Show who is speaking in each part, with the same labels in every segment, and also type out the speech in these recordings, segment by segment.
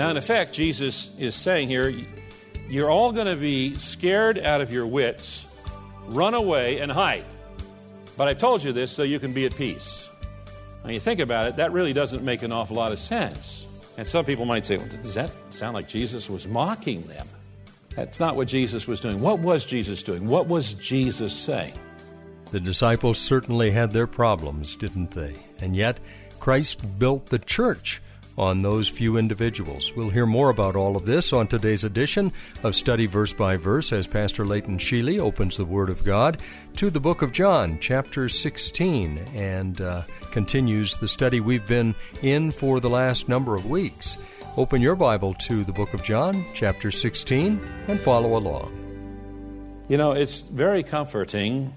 Speaker 1: Now, in effect, Jesus is saying here, you're all going to be scared out of your wits, run away, and hide. But I've told you this so you can be at peace. When you think about it, that really doesn't make an awful lot of sense. And some people might say, well, does that sound like Jesus was mocking them? That's not what Jesus was doing. What was Jesus doing? What was Jesus saying?
Speaker 2: The disciples certainly had their problems, didn't they? And yet, Christ built the church on those few individuals. We'll hear more about all of this on today's edition of Study Verse by Verse as Pastor Leighton Sheely opens the Word of God to the book of John, chapter 16, and uh, continues the study we've been in for the last number of weeks. Open your Bible to the book of John, chapter 16, and follow along.
Speaker 1: You know, it's very comforting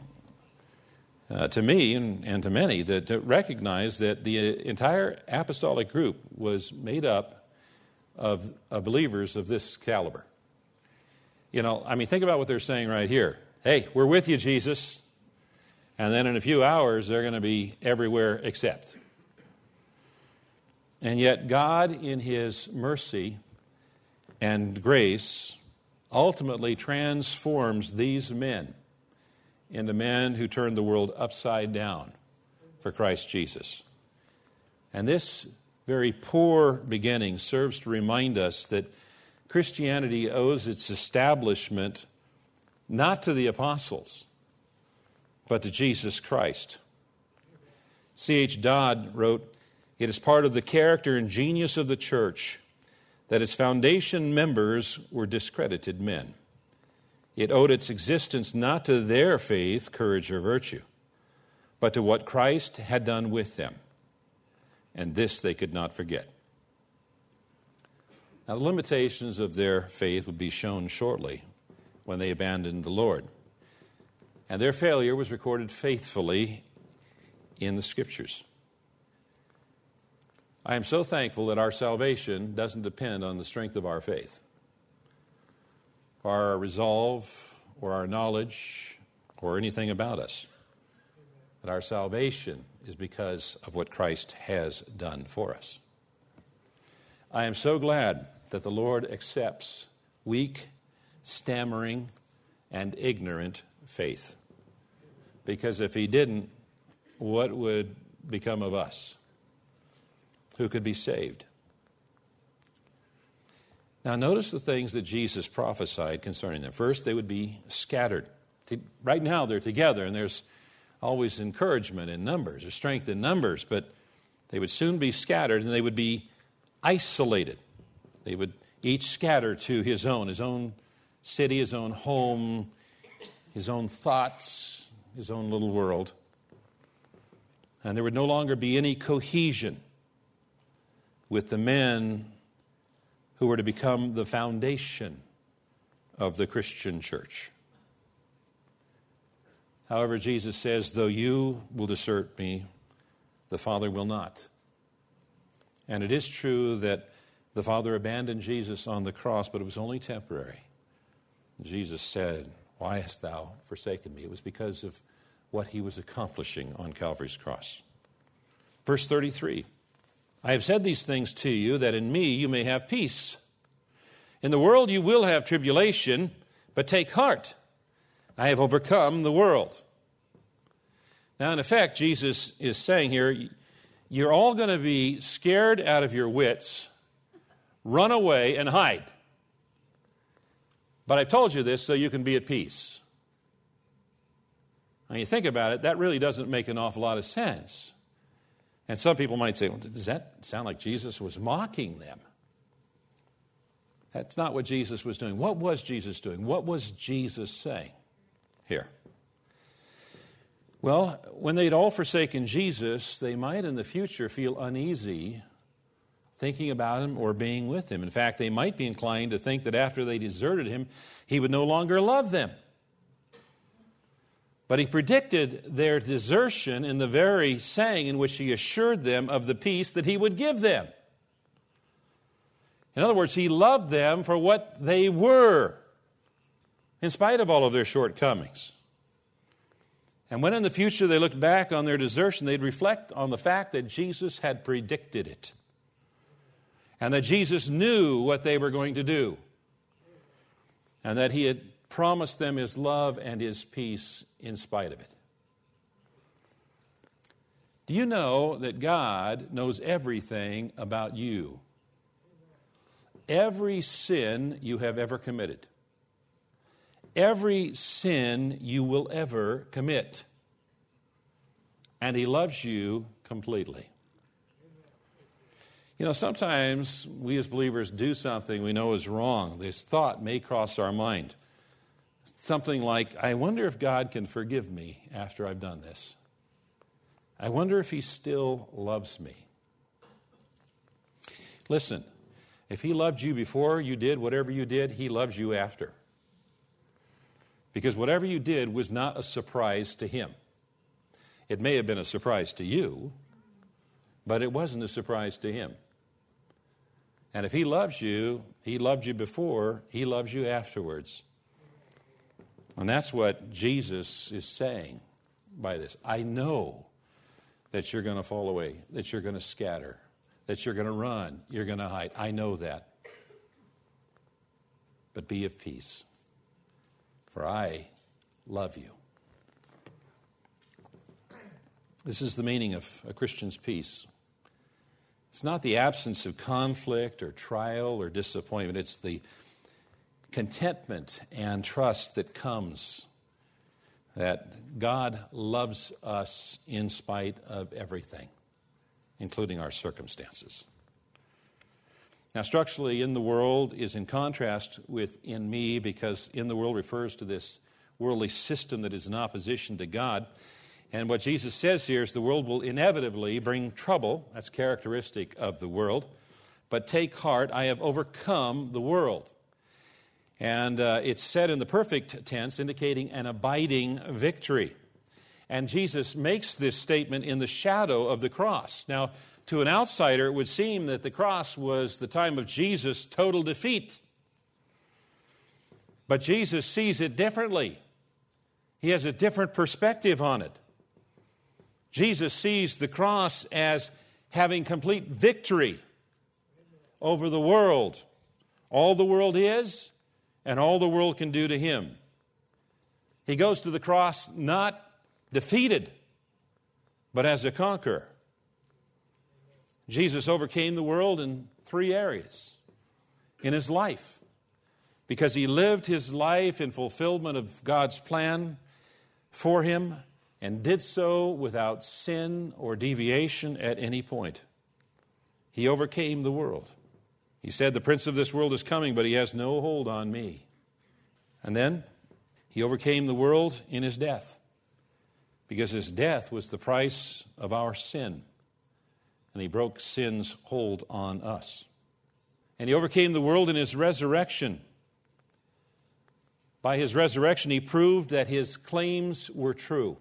Speaker 1: uh, to me and, and to many that to recognize that the entire apostolic group was made up of, of believers of this caliber. You know, I mean, think about what they're saying right here. Hey, we're with you, Jesus. And then in a few hours, they're going to be everywhere except. And yet, God, in His mercy and grace, ultimately transforms these men into men who turned the world upside down for Christ Jesus. And this very poor beginning serves to remind us that Christianity owes its establishment not to the apostles, but to Jesus Christ. C.H. Dodd wrote, It is part of the character and genius of the church that its foundation members were discredited men. It owed its existence not to their faith, courage, or virtue, but to what Christ had done with them. And this they could not forget. Now, the limitations of their faith would be shown shortly when they abandoned the Lord. And their failure was recorded faithfully in the Scriptures. I am so thankful that our salvation doesn't depend on the strength of our faith our resolve or our knowledge or anything about us. That our salvation is because of what Christ has done for us. I am so glad that the Lord accepts weak, stammering, and ignorant faith. Because if He didn't, what would become of us? Who could be saved? Now, notice the things that Jesus prophesied concerning them. First, they would be scattered. Right now, they're together, and there's always encouragement in numbers, or strength in numbers, but they would soon be scattered and they would be isolated. They would each scatter to his own, his own city, his own home, his own thoughts, his own little world. And there would no longer be any cohesion with the men who were to become the foundation of the Christian church. However, Jesus says, Though you will desert me, the Father will not. And it is true that the Father abandoned Jesus on the cross, but it was only temporary. Jesus said, Why hast thou forsaken me? It was because of what he was accomplishing on Calvary's cross. Verse 33 I have said these things to you that in me you may have peace. In the world you will have tribulation, but take heart. I have overcome the world. Now, in effect, Jesus is saying here, you're all going to be scared out of your wits, run away, and hide. But I've told you this so you can be at peace. When you think about it, that really doesn't make an awful lot of sense. And some people might say, well, does that sound like Jesus was mocking them? That's not what Jesus was doing. What was Jesus doing? What was Jesus saying here? Well, when they'd all forsaken Jesus, they might in the future feel uneasy thinking about him or being with him. In fact, they might be inclined to think that after they deserted him, he would no longer love them. But he predicted their desertion in the very saying in which he assured them of the peace that he would give them. In other words, he loved them for what they were, in spite of all of their shortcomings. And when in the future they looked back on their desertion, they'd reflect on the fact that Jesus had predicted it and that Jesus knew what they were going to do, and that He had promised them His love and His peace in spite of it. Do you know that God knows everything about you? Every sin you have ever committed, every sin you will ever commit, and He loves you completely. You know, sometimes we as believers do something we know is wrong. This thought may cross our mind. Something like, I wonder if God can forgive me after I've done this. I wonder if He still loves me. Listen, if He loved you before you did whatever you did, He loves you after. Because whatever you did was not a surprise to Him. It may have been a surprise to you, but it wasn't a surprise to Him. And if He loves you, He loved you before, He loves you afterwards. And that's what Jesus is saying by this. I know that you're going to fall away, that you're going to scatter, that you're going to run, you're going to hide. I know that. But be of peace, for I love you. This is the meaning of a Christian's peace. It's not the absence of conflict or trial or disappointment, it's the contentment and trust that comes that God loves us in spite of everything, including our circumstances. Now, structurally, in the world is in contrast with in me because in the world refers to this worldly system that is in opposition to God. And what Jesus says here is the world will inevitably bring trouble. That's characteristic of the world. But take heart, I have overcome the world. And uh, it's said in the perfect tense, indicating an abiding victory. And Jesus makes this statement in the shadow of the cross. Now, to an outsider, it would seem that the cross was the time of Jesus' total defeat. But Jesus sees it differently, he has a different perspective on it. Jesus sees the cross as having complete victory over the world. All the world is, and all the world can do to him. He goes to the cross not defeated, but as a conqueror. Jesus overcame the world in three areas in his life because he lived his life in fulfillment of God's plan for him and did so without sin or deviation at any point. He overcame the world. He said, The prince of this world is coming, but he has no hold on me. And then he overcame the world in his death, because his death was the price of our sin, and he broke sin's hold on us. And he overcame the world in his resurrection. By his resurrection, he proved that his claims were true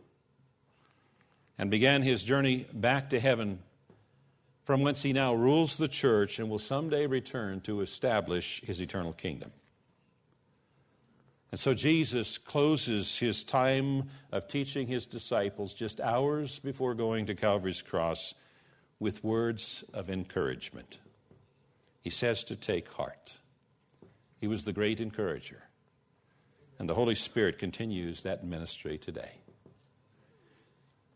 Speaker 1: and began his journey back to heaven, from whence he now rules the church and will someday return to establish his eternal kingdom. And so Jesus closes his time of teaching his disciples just hours before going to Calvary's cross with words of encouragement. He says to take heart. He was the great encourager. And the Holy Spirit continues that ministry today.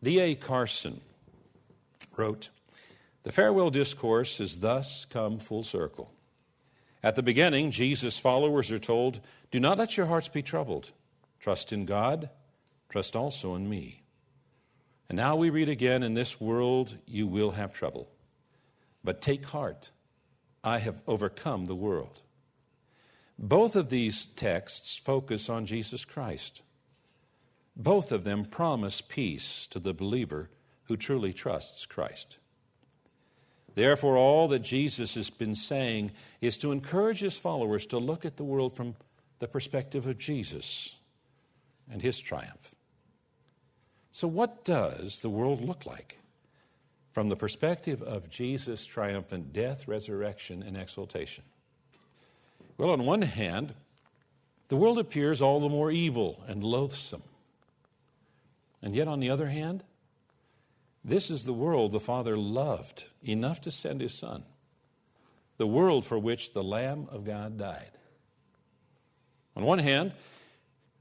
Speaker 1: D.A. Carson wrote The farewell discourse has thus come full circle. At the beginning, Jesus' followers are told, Do not let your hearts be troubled. Trust in God, trust also in me. And now we read again, In this world you will have trouble. But take heart, I have overcome the world. Both of these texts focus on Jesus Christ. Both of them promise peace to the believer who truly trusts Christ. Therefore, all that Jesus has been saying is to encourage his followers to look at the world from the perspective of Jesus and his triumph. So, what does the world look like from the perspective of Jesus' triumphant death, resurrection, and exaltation? Well, on one hand, the world appears all the more evil and loathsome. And yet, on the other hand, this is the world the Father loved enough to send His Son, the world for which the Lamb of God died. On one hand,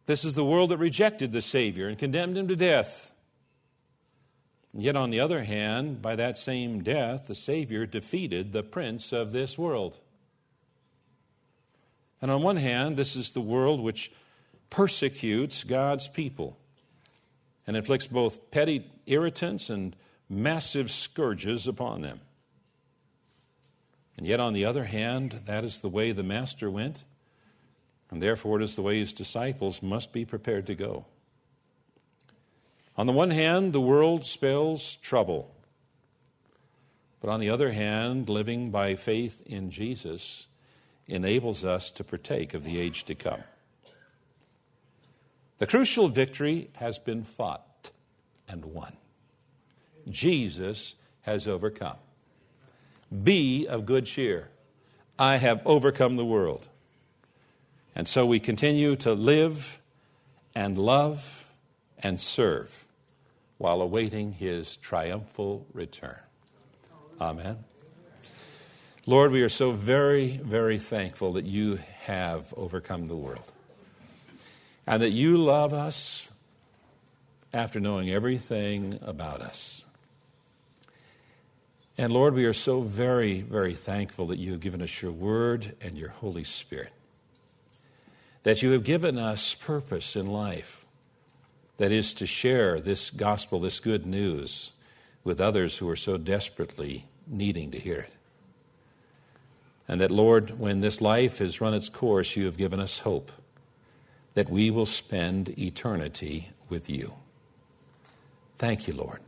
Speaker 1: this is the world that rejected the Savior and condemned him to death. And yet, on the other hand, by that same death, the Savior defeated the prince of this world. And on one hand, this is the world which persecutes God's people and inflicts both petty irritants and massive scourges upon them. And yet, on the other hand, that is the way the Master went, and therefore it is the way his disciples must be prepared to go. On the one hand, the world spells trouble. But on the other hand, living by faith in Jesus enables us to partake of the age to come. The crucial victory has been fought and won. Jesus has overcome. Be of good cheer. I have overcome the world. And so we continue to live and love and serve while awaiting his triumphal return. Amen. Lord, we are so very, very thankful that you have overcome the world and that you love us after knowing everything about us. And Lord, we are so very, very thankful that you have given us your word and your Holy Spirit, that you have given us purpose in life, that is to share this gospel, this good news, with others who are so desperately needing to hear it. And that, Lord, when this life has run its course, you have given us hope that we will spend eternity with you. Thank you, Lord,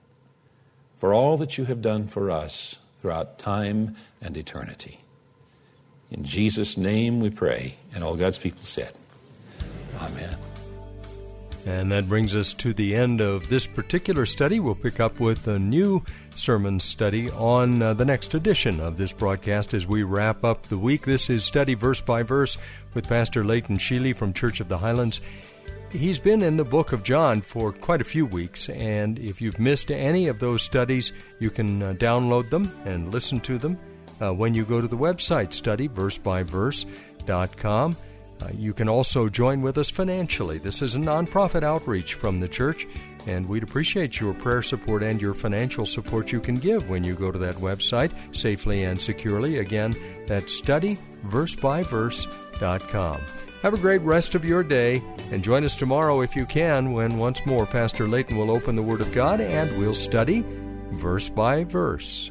Speaker 1: for all that you have done for us throughout time and eternity. In Jesus' name we pray, and all God's people said, Amen.
Speaker 2: And that brings us to the end of this particular study. We'll pick up with a new sermon study on uh, the next edition of this broadcast as we wrap up the week. This is Study Verse by Verse with Pastor Leighton Sheely from Church of the Highlands. He's been in the book of John for quite a few weeks, and if you've missed any of those studies, you can uh, download them and listen to them uh, when you go to the website studyversebyverse.com. Uh, you can also join with us financially. This is a nonprofit outreach from the church, and we'd appreciate your prayer support and your financial support you can give when you go to that website safely and securely. Again, that's studyversebyverse.com. Have a great rest of your day, and join us tomorrow if you can when once more Pastor Leighton will open the Word of God and we'll study verse by verse.